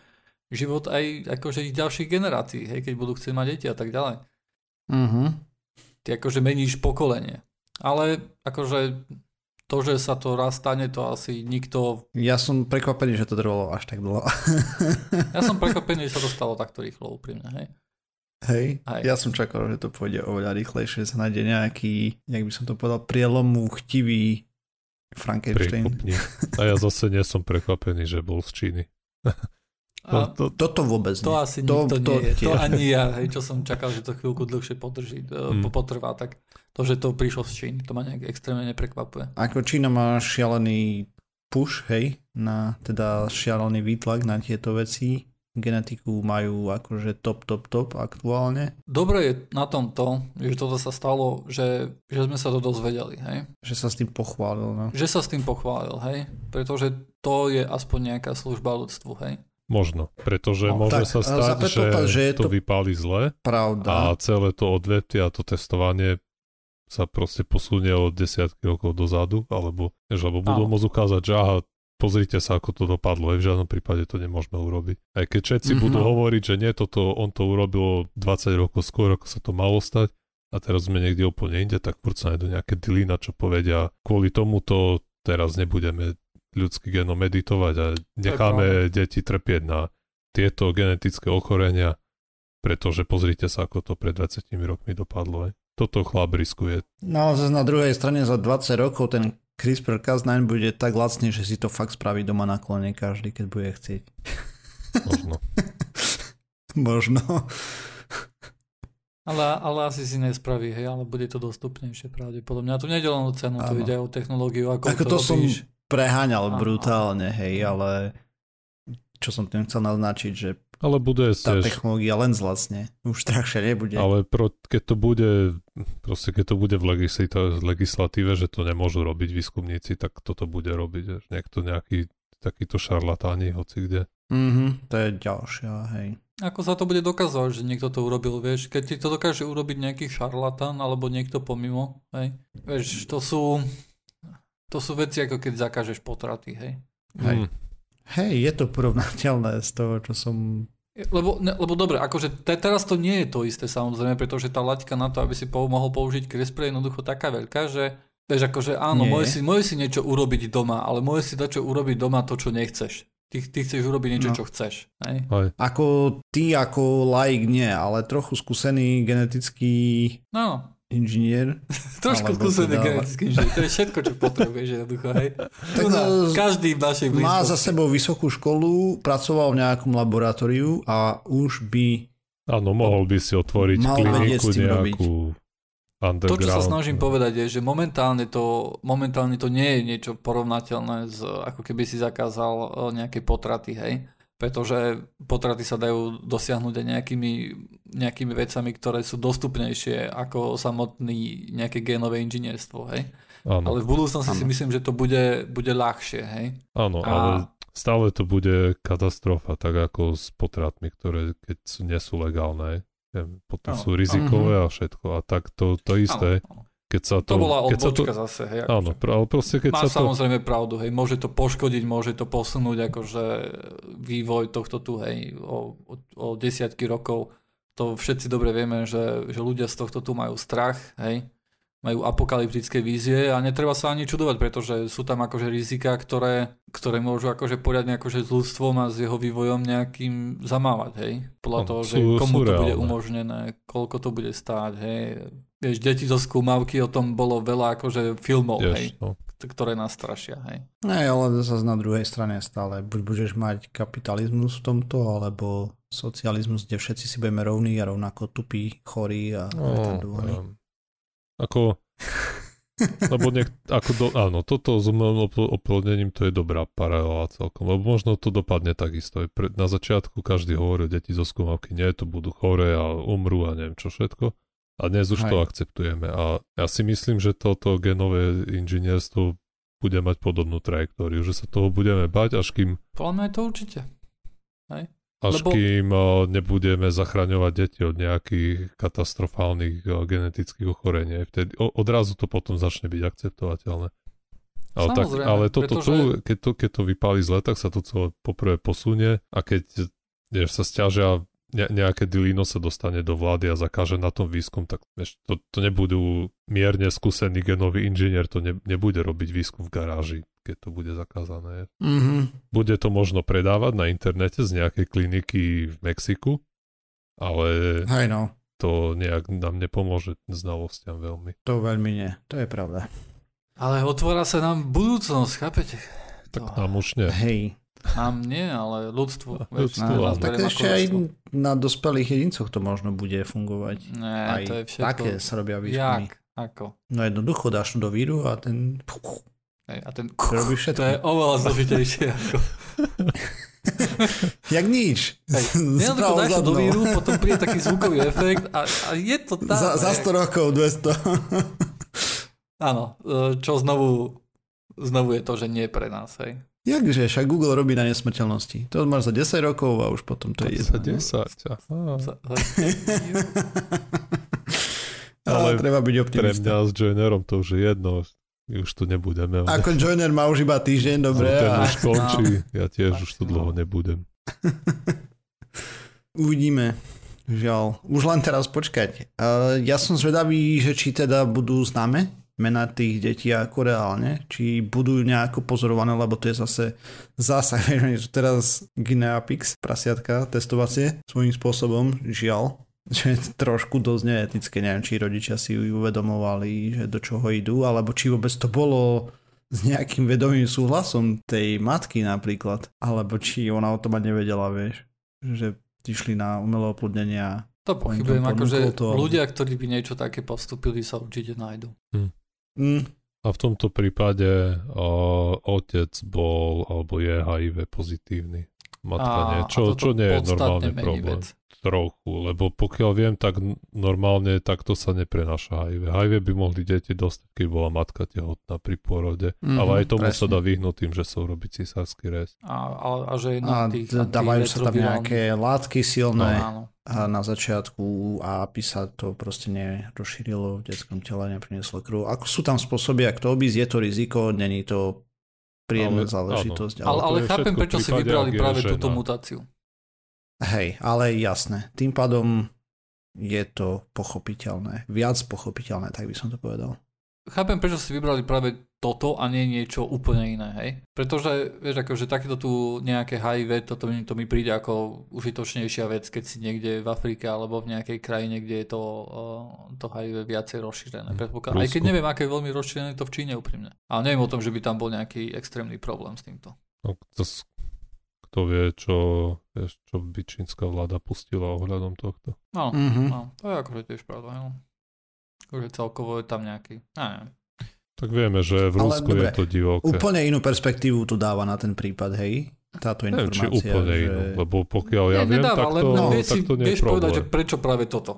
Život aj akože ich ďalších generácií, hej, keď budú chcieť mať deti a tak ďalej. Mhm. Ty akože meníš pokolenie. Ale akože to, že sa to raz stane, to asi nikto... Ja som prekvapený, že to trvalo až tak dlho. ja som <laughs> prekvapený, že sa to stalo takto rýchlo, úprimne, hej. Hej, hej, ja som čakal, že to pôjde oveľa rýchlejšie, sa nájde nejaký, jak by som to povedal, prielomu chtivý Frankenstein. A ja zase nie som prekvapený, že bol z Číny. A <laughs> to, to, Toto vôbec to nie. asi To- nikto to nie je. To ani ja, hej, čo som čakal, že to chvíľku dlhšie podrží, hmm. potrvá, tak to, že to prišlo z Číny, to ma nejak extrémne neprekvapuje. Ako Čína má šialený push, hej, na teda šialený výtlak na tieto veci. Genetiku majú akože top, top, top aktuálne. Dobre je na tom to, že toto sa stalo, že, že sme sa to dozvedeli, hej. Že sa s tým pochválil, no. Že sa s tým pochválil, hej. Pretože to je aspoň nejaká služba ľudstvu, hej. možno, pretože No, môže tak, sa stať, že, že je to to- vypáli zle a Pravda. celé to odvetvie a to testovanie sa proste posunie o desiatky rokov dozadu, alebo, vieš, lebo budú môcť ukázať, že aha, pozrite sa, ako to dopadlo, aj v žiadnom prípade to nemôžeme urobiť. Aj keď všetci Mhm. budú hovoriť, že nie, toto, on to urobil 20 rokov skôr, ako sa to malo stať, a teraz sme niekde úplne inde, tak furt sa nájdú nejaké dilína, čo povedia, kvôli tomuto teraz nebudeme ľudský genom meditovať a necháme deti trpieť na tieto genetické ochorenia, pretože pozrite sa, ako to pred 20 rokmi dopadlo. Aj. Toto chlap riskuje. No ale na druhej strane za 20 rokov ten CRISPR-Cas9 bude tak lacný, že si to fakt spraví doma na klone každý, keď bude chcieť. Možno. <laughs> Možno. Ale, ale asi si nespraví, hej, ale bude to dostupnejšie pravdepodobne. A tu nejde len o cenu, to ide aj o technológiu, ako, Ako to to som preháňal Áno. brutálne, hej, ale čo som tým chcel naznačiť, že Ale bude tá tiež, technológia len zlacne. Už drahšie nebude. ale pro, keď to bude, proste keď to bude v legislatíve, že to nemôžu robiť výskumníci, tak toto bude robiť. Že niekto nejaký takíto šarlatáni, hoci kde. Mhm, to je ďalšia, hej. Ako sa to bude dokazovať, že niekto to urobil, vieš, keď ti to dokáže urobiť nejaký šarlatán alebo niekto pomimo, hej, vieš, to sú, to sú veci ako keď zakážeš potraty, hej. Hej. Mm, Hej, je to porovnateľné z toho, čo som... Lebo, ne, lebo dobre, akože te, teraz to nie je to isté samozrejme, pretože tá laťka na to, aby si po, mohol použiť CRISPR je jednoducho taká veľká, že vieš, akože áno, Nie. môže si, môže si niečo urobiť doma, ale môže si dať čo urobiť doma to, čo nechceš. Ty, ty chceš urobiť niečo, No. čo chceš. Hej? Aj. Ako ty, ako laik nie, ale trochu skúsený genetický No, inžinier. <laughs> trošku Alebo skúsený teda- genetický inžinier, to je všetko, čo potrebuješ jednoducho, hej. Tu na, e, každý v našej Má za blízkosti. sebou vysokú školu, pracoval v nejakom laboratóriu a už by... Áno, mohol by si otvoriť Mal kliniku nejakú To, underground. čo sa snažím povedať, je, že momentálne to, momentálne to nie je niečo porovnateľné s, ako keby si zakázal e, nejaké potraty, hej. Pretože potraty sa dajú dosiahnuť aj nejakými, nejakými vecami, ktoré sú dostupnejšie ako samotný nejaké génové inžinierstvo, hej. Áno, Ale v budúcnosti si Áno. myslím, že to bude, bude ľahšie, hej. áno A- ale stále to bude katastrofa, tak ako s potratmi, ktoré keď sú, nie sú legálne. Neviem, Potom Áno. sú rizikové a všetko. A tak to, to isté, áno. Keď sa To to... bola keď sa to, odbočka zase, hej. akože. Áno, pr- ale proste keď sa to... samozrejme pravdu, hej, môže to poškodiť, môže to posunúť akože vývoj tohto tu, hej, o, o, o desiatky rokov. To všetci dobre vieme, že, že ľudia z tohto tu majú strach, hej, majú apokalyptické vízie a netreba sa ani čudovať, pretože sú tam akože rizika, ktoré, ktoré môžu akože poriadne akože s ľudstvom a s jeho vývojom nejakým zamávať, hej. Podľa Áno, toho, že sú- komu sú to bude umožnené, koľko to bude stáť, hej. Vieš, deti zo skúmavky, o tom bolo veľa akože filmov, hej Vieš, no. ktoré nás strašia, hej. Ne, ale zase na druhej strane stále buď budeš mať kapitalizmus v tomto, alebo socializmus, kde všetci si budeme rovní a rovnako tupí, chorí a No, retardovaní. Ako, lebo niek, ako do, áno, toto s umelým opl- oplodnením to je dobrá paralela celkom, lebo možno to dopadne takisto. Pre, na začiatku každý hovorí, deti zo skúmavky, nie, to budú chore a umrú a neviem čo všetko. A dnes už to Hej. akceptujeme. A ja si myslím, že toto genové inžinierstvo bude mať podobnú trajektóriu, že sa toho budeme bať, až kým Podľa mňa je to určite. až Lebo- kým nebudeme zachraňovať deti od nejakých katastrofálnych genetických ochorení. Vtedy, odrazu to potom začne byť akceptovateľné. Ale, tak, ale toto pretože- tu, keď to, keď to vypáli zle, tak sa to celé poprvé posunie a keď vieš, sa stiažia ne, nejaké dilino sa dostane do vlády a zakáže na tom výskum, tak vieš, to, to nebudú mierne skúsený genový inžinier, to ne, nebude robiť výskum v garáži, keď to bude zakázané. Mhm. Bude to možno predávať na internete z nejakej kliniky v Mexiku, ale Hej no, to nejak nám nepomôže znalostiam veľmi. to veľmi nie, to je pravda. Ale otvára sa nám budúcnosť, chápete? Tak To- nám už nie. Hej. Nám nie, ale ľudstvu. vieš, Ľudstvu, áno. Tak ešte aj ľudstvo. na dospelých jedincoch to možno bude fungovať. Nie, aj to je všetko. také sa robia výskumy. Jak? Ako? No jednoducho dáš to do víru a ten a ten robí to všetko. je oveľa zložitejšie <laughs> ako... Jak nič. Hej, Spravo dáš to do víru, potom príde taký zvukový efekt a, a je to tam. Za, za hej. 100 rokov, 200. Áno, e, čo znovu, znovu je to, že nie pre nás, hej. Jakže, však Google robí na nesmrteľnosti. To máš za 10 rokov a už potom to je Za jedno. 10. Aha. Za, za, <laughs> Ale treba byť Pre optimista. mňa s Joinerom to už je jedno. My už tu nebudeme. Ako joiner má už iba týždeň, dobre. ten A už končí. Ja tiež už tu No. dlho nebudem. <laughs> uvidíme. Žiaľ. Už len teraz počkať. Uh, ja som zvedavý, že či teda budú známe mena tých detí ako reálne, či budú nejako pozorované, lebo to je zase zásah, <laughs> že teraz Gineapix, prasiatka, testovacie, svojím spôsobom, žiaľ, <laughs> že je trošku dosť neetické, neviem, či rodičia si uvedomovali, že do čoho idú, alebo či vôbec to bolo s nejakým vedomým súhlasom tej matky napríklad, alebo či ona o tom ani nevedela, vieš, že išli na umelé oplodnenie a to pochybujem, akože to, ľudia, ktorí by niečo také postupili, sa určite nájdu. Mm, A v tomto prípade o, otec bol alebo je HIV pozitívny. Matka a, nie. a Čo, toto čo nie je normálny problém. vec. Trochu, lebo pokiaľ viem, tak normálne takto sa neprenáša HIV. HIV by mohli deti dostať, keď bola matka tehotná pri pôrode. Mhm, ale aj tomu sa presne. dá vyhnúť tým, že sa urobí cisársky rez. A, a, a že a tých dávajú sa tam nejaké látky No, silné áno. a na začiatku a aby sa to proste nerozšírilo v detskom tele, neprinieslo krv. Ako sú tam spôsoby, ak to obísť, je to riziko, není to príjemná Ale- záležitosť. Ale, ale je chápem, prečo si vybrali práve žena. túto mutáciu. Hej, ale jasné. Tým pádom je to pochopiteľné. Viac pochopiteľné, tak by som to povedal. Chápem, prečo si vybrali práve toto a nie niečo úplne iné, hej? Pretože, vieš, akože takéto tu nejaké HIV, toto mi, to mi príde ako užitočnejšia vec, keď si niekde v Afrike alebo v nejakej krajine, kde je to, uh, to HIV viacej rozšírené. Hm, Predpokladám. Aj keď neviem, aké je veľmi rozšírené to v Číne úprimne. Ale neviem o tom, že by tam bol nejaký extrémny problém s týmto. No, zas, kto vie, čo, vieš, čo by čínska vláda pustila ohľadom tohto. No, Mhm. no to je akože tiež pravda, no. Akože celkovo je tam nejaký, ja neviem. Tak vieme, že v Ale Rusku je to divoké. Úplne inú perspektívu tu dáva na ten prípad, hej? Táto Neviem, či informácia. úplne že... inú, lebo pokiaľ ja Nie, viem, nedáva, tak ale to, no, tak vieš, si, to nie je vieš povedať, že problém. prečo práve toto.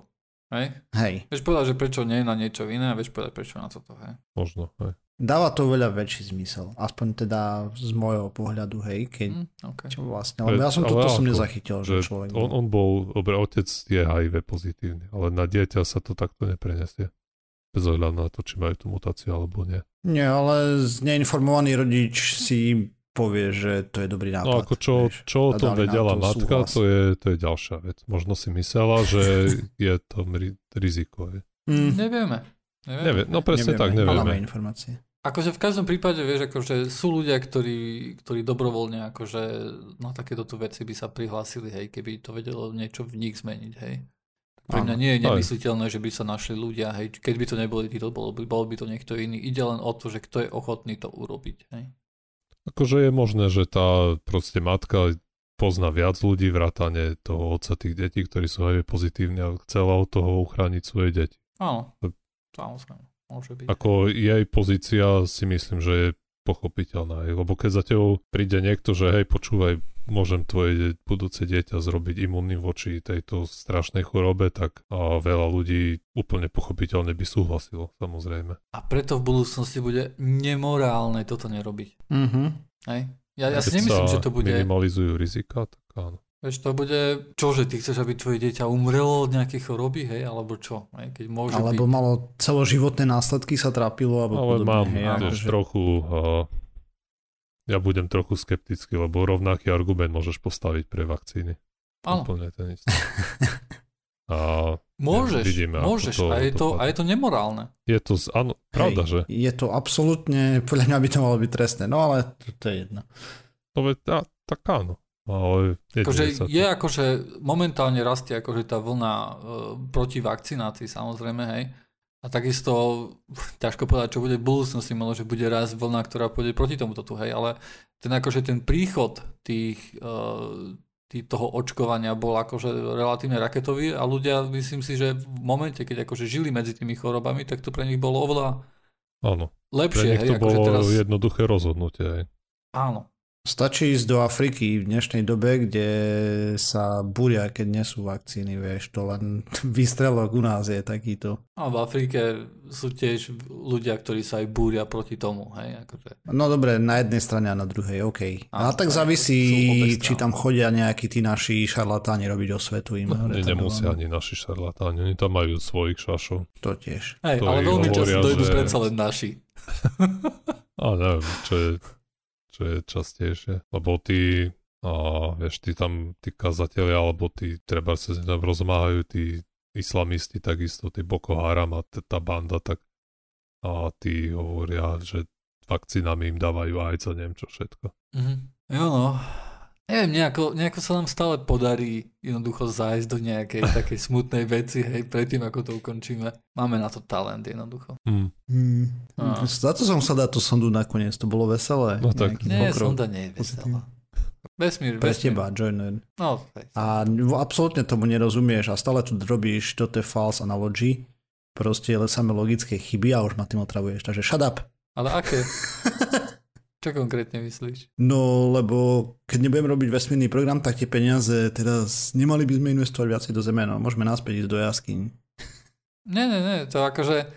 Hej? Hej, Vieš povedať, že prečo nie na niečo iné a vieš povedať, prečo na toto. Hej? Možno, hej. Dáva to veľa väčší zmysel. Aspoň teda z môjho pohľadu, hej, keď Hm, okay. čo vlastne. Lebo ja som toto som nezachytil, že Že človek... on, on bol, dobre, otec je HIV pozitívny, ale na dieťa sa to takto neprenesie. Bez ohľadu na to, či majú tú mutáciu alebo nie. Nie, ale z- neinformovaný rodič si povie, že to je dobrý nápad. No ako čo, vieš. čo o tom vedela to matka, súhlas. to je, to je ďalšia vec. Možno si myslela, že <laughs> je to ri- riziko. Je. Mm, Nevieme. Nevieme. Nevie, no presne tak, Nemáme nevieme. informácie. Akože v každom prípade, vieš, akože sú ľudia, ktorí, ktorí dobrovoľne akože na takéto tu veci by sa prihlásili, hej, keby to vedelo niečo v nich zmeniť, hej. Pre mňa nie je Aj. nemysliteľné, že by sa našli ľudia, hej, keď by to neboli títo, bol by, bol by to niekto iný. Ide len o to, že kto je ochotný to urobiť, hej. Akože je možné, že tá proste matka pozná viac ľudí, vrátane toho otca tých detí, ktorí sú HIV pozitívni a chcela od toho uchrániť svoje deti. Áno, samozrejme, môže byť. Ako jej pozícia si myslím, že je pochopiteľná. Lebo keď za tebou príde niekto, že hej, počúvaj, môžem tvoje budúce dieťa zrobiť imunným voči tejto strašnej chorobe, tak a veľa ľudí úplne pochopiteľne by súhlasilo, samozrejme. A preto v budúcnosti bude nemorálne toto nerobiť. Mhm. Hej? Ja, ja si nemyslím, sa že to bude... minimalizujú rizika, tak áno. Vieš, to bude, čo, že ty chceš, aby tvoje dieťa umrelo od nejakej choroby, hej, alebo čo, hej, keď môže Alebo byť. malo celoživotné následky, sa trápilo, alebo Ale podobne. mám hej, tiež akože- trochu... Uh, ja budem trochu skeptický, lebo rovnaký argument môžeš postaviť pre vakcíny. Áno, Úplne ten istý. A môžeš, vidíme, ako môžeš, to a, je to, dopadne. a je to nemorálne. je to, áno, pravda, že? Je to absolútne, podľa mňa by to malo byť trestné, no ale to, to je jedno. To ve, tá, tak áno. Ale Akože je akože momentálne rastie akože tá vlna e, proti vakcinácii samozrejme, hej. A takisto, ťažko povedať, čo bude v budúcnosti, možno, že bude raz vlna, ktorá pôjde proti tomuto tu, hej, ale ten akože ten príchod tých, uh, tých toho očkovania bol akože relatívne raketový a ľudia, myslím si, že v momente, keď akože žili medzi tými chorobami, tak to pre nich bolo oveľa Áno. lepšie. Pre nich to hej, akože bolo teraz... jednoduché rozhodnutie. Hej. Áno, Stačí ísť do Afriky v dnešnej dobe, kde sa búria, keď nie sú vakcíny, vieš, to len <laughs> výstrelok u nás je takýto. a v Afrike sú tiež ľudia, ktorí sa aj búria proti tomu, hej, akože. No dobre, na jednej strane a na druhej, OK. Áno, A tak závisí, či tam chodia nejakí tí naši šarlatáni robiť osvetu im. No, ne, nemusia ani naši šarlatáni, oni tam majú svojich šašov. To tiež. Hej, ale veľmi často dojdú že- predsa len naši. <laughs> A neviem, čo je, čo je častejšie. Lebo tí, a vieš, tí tam, tí kazatelia, alebo tí, treba sa tam rozmáhajú, tí islamisti takisto, tí Boko Haram a tá banda, tak a tí hovoria, že vakcínami im dávajú AIDS a neviem čo všetko. Mhm. Jo no, neviem, nejako, nejako sa nám stále podarí jednoducho zájsť do nejakej <laughs> takej smutnej veci, hej, predtým ako to ukončíme. Máme na to talent jednoducho. Hm. Hmm. Á. Za to som sa dá tú sondu nakoniec, to bolo veselé. No tak. Nie, pokrok. sonda nie je veselá. Vesmír, Pre vesmír. teba, Joiner. No. A absolútne tomu nerozumieš a stále tu robíš, toto je false analogy. Proste len samé logické chyby a už ma tým otravuješ. Takže shut up. Ale aké? <laughs> Čo konkrétne myslíš? No, lebo keď nebudem robiť vesmírny program, tak tie peniaze teraz nemali by sme investovať viacej do zeme, no môžeme naspäť ísť do jaskyň. <laughs> Nie, nie, nie, to akože,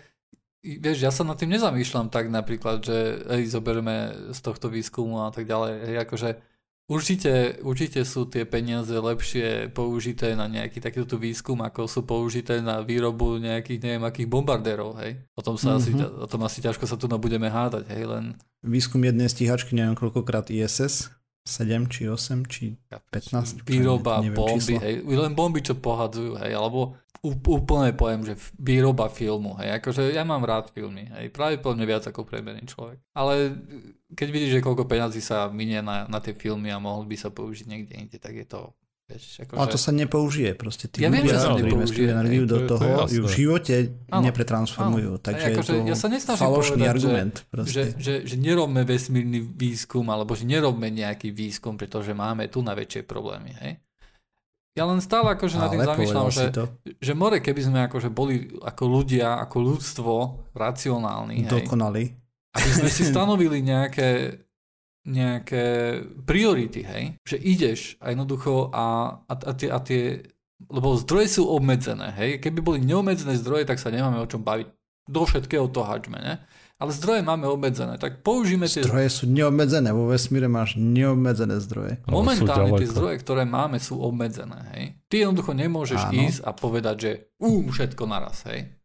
vieš, ja sa nad tým nezamýšľam tak napríklad, že hej, zoberme z tohto výskumu a tak ďalej, hej, akože určite, určite sú tie peniaze lepšie použité na nejaký takýto výskum, ako sú použité na výrobu nejakých neviem akých bombardérov, hej. O tom, sa asi, Mhm. o tom asi ťažko sa tu budeme hádať, hej, len Výskum jednej stíhačky, neviem koľkokrát ISS, 7 či 8 či 15. výroba neviem bomby, číslo. hej, len bomby, čo pohadzujú, hej, alebo úplne poviem, že výroba filmu, hej, akože ja mám rád filmy, hej, pravdepodobne viac ako priemerný človek, ale keď vidíš, že koľko peňazí sa minie na, na tie filmy a mohol by sa použiť niekde inde, tak je to, vieš, akože... Ale to sa nepoužije, proste tí Ja viem, ľudia, že sa nepoužije, energiu do je- to toho, ju v živote Áno, nepretransformujú. áno. Takže Hej, je akože to ja sa falošný povedať, že- argument. že, Proste. že, že nerobme vesmírny výskum, alebo že nerobme nejaký výskum, pretože máme tu na väčšie problémy, hej. Ja len stále akože nad tým zamýšľam, že, že more, keby sme akože boli ako ľudia, ako ľudstvo racionálni, hej, Dokonali. aby sme si <laughs> stanovili nejaké, nejaké priority, hej, že ideš a jednoducho a, a, a, tie, a tie, lebo zdroje sú obmedzené, hej, keby boli neobmedzené zdroje, tak sa nemáme o čom baviť. Do všetkého to hačme, ne? Ale zdroje máme obmedzené, tak použijeme tie Zdroje sú neobmedzené. Vo vesmíre máš neobmedzené zdroje. Momentálne tie zdroje, ktoré máme, sú obmedzené. Hej? Ty jednoducho nemôžeš Áno. ísť a povedať, že um, všetko naraz. Hej?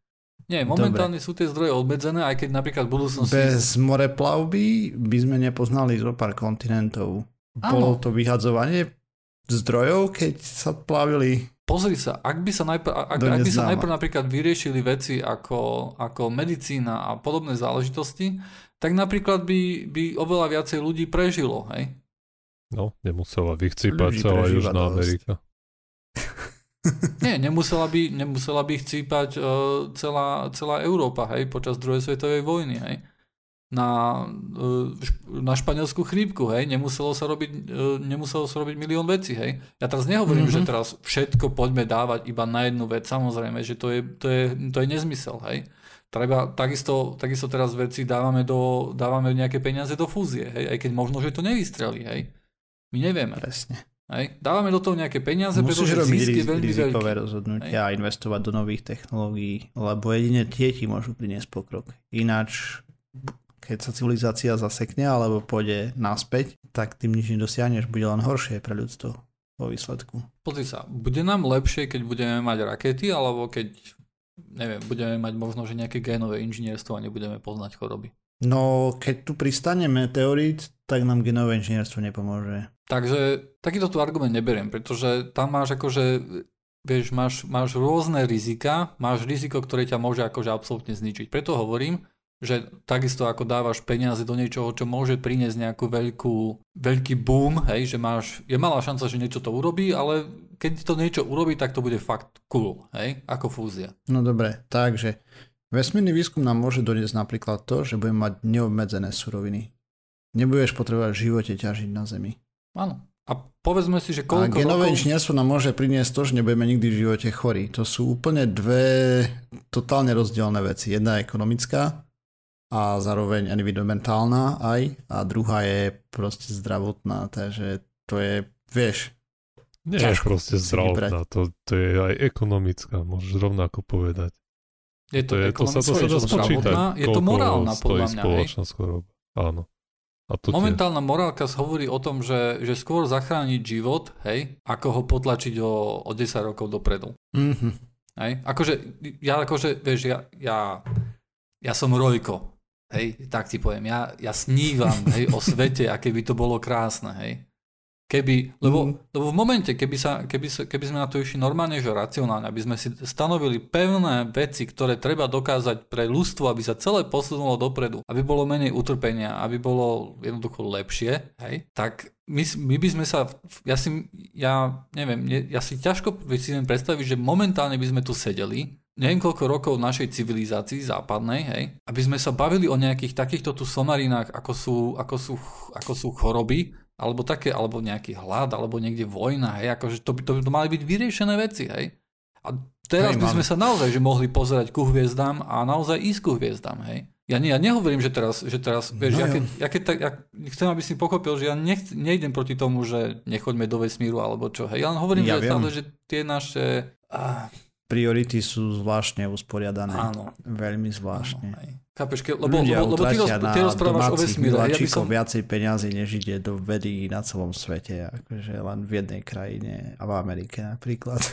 Nie, momentálne sú tie zdroje obmedzené, aj keď napríklad v budúcnosti... Bez moreplavby by sme nepoznali zo pár kontinentov. Bolo to vyhadzovanie zdrojov, keď sa plavili. Pozri sa, ak by sa najprv, ak, ak by sa najprv napríklad vyriešili veci ako, ako medicína a podobné záležitosti, tak napríklad by, by oveľa viacej ľudí prežilo. Hej? No, nemusela vychcípať celá Južná dosť. Amerika. <laughs> Nie, nemusela by, nemusela by chcípať uh, celá, celá Európa hej, počas druhej svetovej vojny. Hej. Na, uh, šp- na španielskú chrípku, hej, nemuselo sa robiť, uh, nemuselo sa robiť milión vecí, hej. Ja teraz nehovorím, Mhm. že teraz všetko poďme dávať iba na jednu vec, samozrejme, že to je, to je, to je nezmysel, hej. Treba, takisto, takisto teraz veci dávame, do, dávame nejaké peniaze do fúzie, hej, aj keď možno, že to nevystrelí, hej. My nevieme, Presne. Hej. Dávame do toho nejaké peniaze, Musíš pretože robiť zisk je riz- veľmi rizikové veľký. rozhodnutia a investovať do nových technológií, lebo jedine tie ti môžu priniesť pokrok. Ináč, keď sa civilizácia zasekne alebo pôjde naspäť, tak tým nič nedosiahneš, bude len horšie pre ľudstvo vo výsledku. Pozri sa, bude nám lepšie, keď budeme mať rakety, alebo keď, neviem, budeme mať možno, že nejaké génové inžinierstvo a nebudeme poznať choroby. No, keď tu pristane meteorit, tak nám genové inžinierstvo nepomôže. Takže takýto tu argument neberiem, pretože tam máš akože, vieš, máš, máš rôzne rizika, máš riziko, ktoré ťa môže akože absolútne zničiť. Preto hovorím, že takisto ako dávaš peniaze do niečoho, čo môže priniesť nejakú veľkú, veľký boom, hej, že máš, je malá šanca, že niečo to urobí, ale keď to niečo urobí, tak to bude fakt cool, hej, ako fúzia. No dobre, takže Vesmírny výskum nám môže doniesť napríklad to, že budeme mať neobmedzené suroviny. Nebudeš potrebovať v živote ťažiť na Zemi. Áno. A povedzme si, že A koľko genové rokov... inžinierstvo nám môže priniesť to, že nebudeme nikdy v živote chorí. To sú úplne dve totálne rozdielne veci. Jedna je ekonomická a zároveň environmentálna aj a druhá je proste zdravotná. Takže to je, vieš, Nie je proste zdravotná, to, to je aj ekonomická, môžeš rovnako povedať. Je to, To, je, to sa to sa dá je to spočítať, zdravotná, je to koľko morálna podľa mňa. Hej? spoločná choroba. Áno. A to. Momentálna morálka hovorí o tom, že, že skôr zachrániť život, hej, ako ho potlačiť o, o 10 rokov dopredu. mhm. Hej? Akože, ja akože, vieš, ja, ja, ja som rojko, hej, tak ti poviem, ja, ja snívam, hej, o svete, aké by to bolo krásne, hej. Keby, lebo, Mhm. lebo v momente, keby, sa, keby, sa, keby sme na to išli normálne, že racionálne, aby sme si stanovili pevné veci, ktoré treba dokázať pre ľudstvo, aby sa celé posunulo dopredu, aby bolo menej utrpenia, aby bolo jednoducho lepšie, hej, tak my, my by sme sa, ja si, ja neviem, ne- ja si ťažko si viem predstaviť, že momentálne by sme tu sedeli, neviem koľko rokov v našej civilizácii západnej, hej, aby sme sa bavili o nejakých takýchto tu somarinách, ako sú, ako sú, ako sú choroby, alebo také, alebo nejaký hlad, alebo niekde vojna, hej, akože to by, to by to mali byť vyriešené veci, hej. A teraz Hej, by sme sa naozaj že mohli pozerať ku hviezdám a naozaj ísť ku hviezdám, hej. Ja, nie, ja nehovorím, že teraz, že teraz vieš, No ja, jo. keď, ja, keď tak, ja chcem, aby si pochopil, že ja nech, nejdem proti tomu, že nechoďme do vesmíru alebo čo, hej. Ja len hovorím, Ja že stále, že tie naše... Ah, Priority sú zvláštne usporiadané. áno, Veľmi áno, zvláštne. hej. Chápeš, ke, lebo, Ľudia lebo, lebo ty, roz, ty rozprávaš o vesmíre. Ja by som, viacej peniazy, než ide do vedy na celom svete. Akože len v jednej krajine a v Amerike napríklad. <laughs>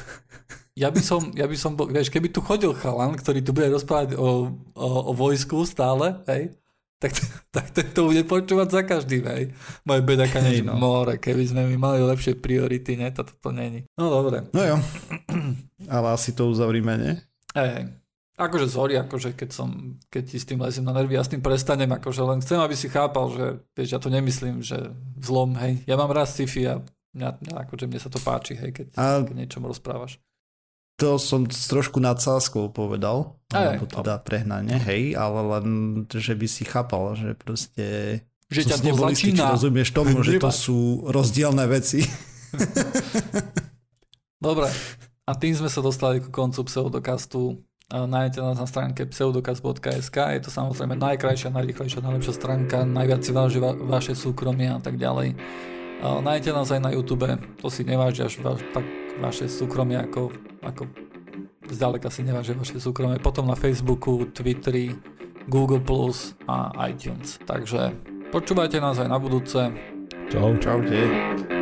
Ja by som, ja by som bol, vieš, keby tu chodil chalan, ktorý tu bude rozprávať o, o, o vojsku stále, hej, tak, <laughs> tak ten to bude počúvať za každým, hej. Moje bedaka hej, no. more, keby sme my mali lepšie priority, ne, toto to není. No dobre, No jo. <clears throat> Ale asi to uzavrime, nie? hej, hej. Akože sorry, akože keď som, keď ti s tým lezím na nervy, ja s tým prestanem, akože len chcem, aby si chápal, že vieš, ja to nemyslím, že zlom, hej. Ja mám rád sci-fi a mňa, mňa, akože mne sa to páči, hej, keď, A- keď niečom rozprávaš. To som trošku nadsázkou povedal, Aj, alebo teda prehnanie, hej, ale len, že by si chápal, že proste Že ťa to začína rozumieš tomu, že to sú rozdielne veci. Dobre, a tým sme sa dostali ku koncu pseudokastu. Nájdete nás na stránke pseudokast.sk, je to samozrejme najkrajšia, najrychlejšia, najlepšia stránka, najviac si váži va- vaše súkromie a tak ďalej. Nájdete nás aj na YouTube, to si neváži až tak vaše súkromie ako, ako zďaleka si neváži vaše súkromie. Potom na Facebooku, Twitteri, Google Plus a iTunes. Takže počúvajte nás aj na budúce. Čau. Čaute.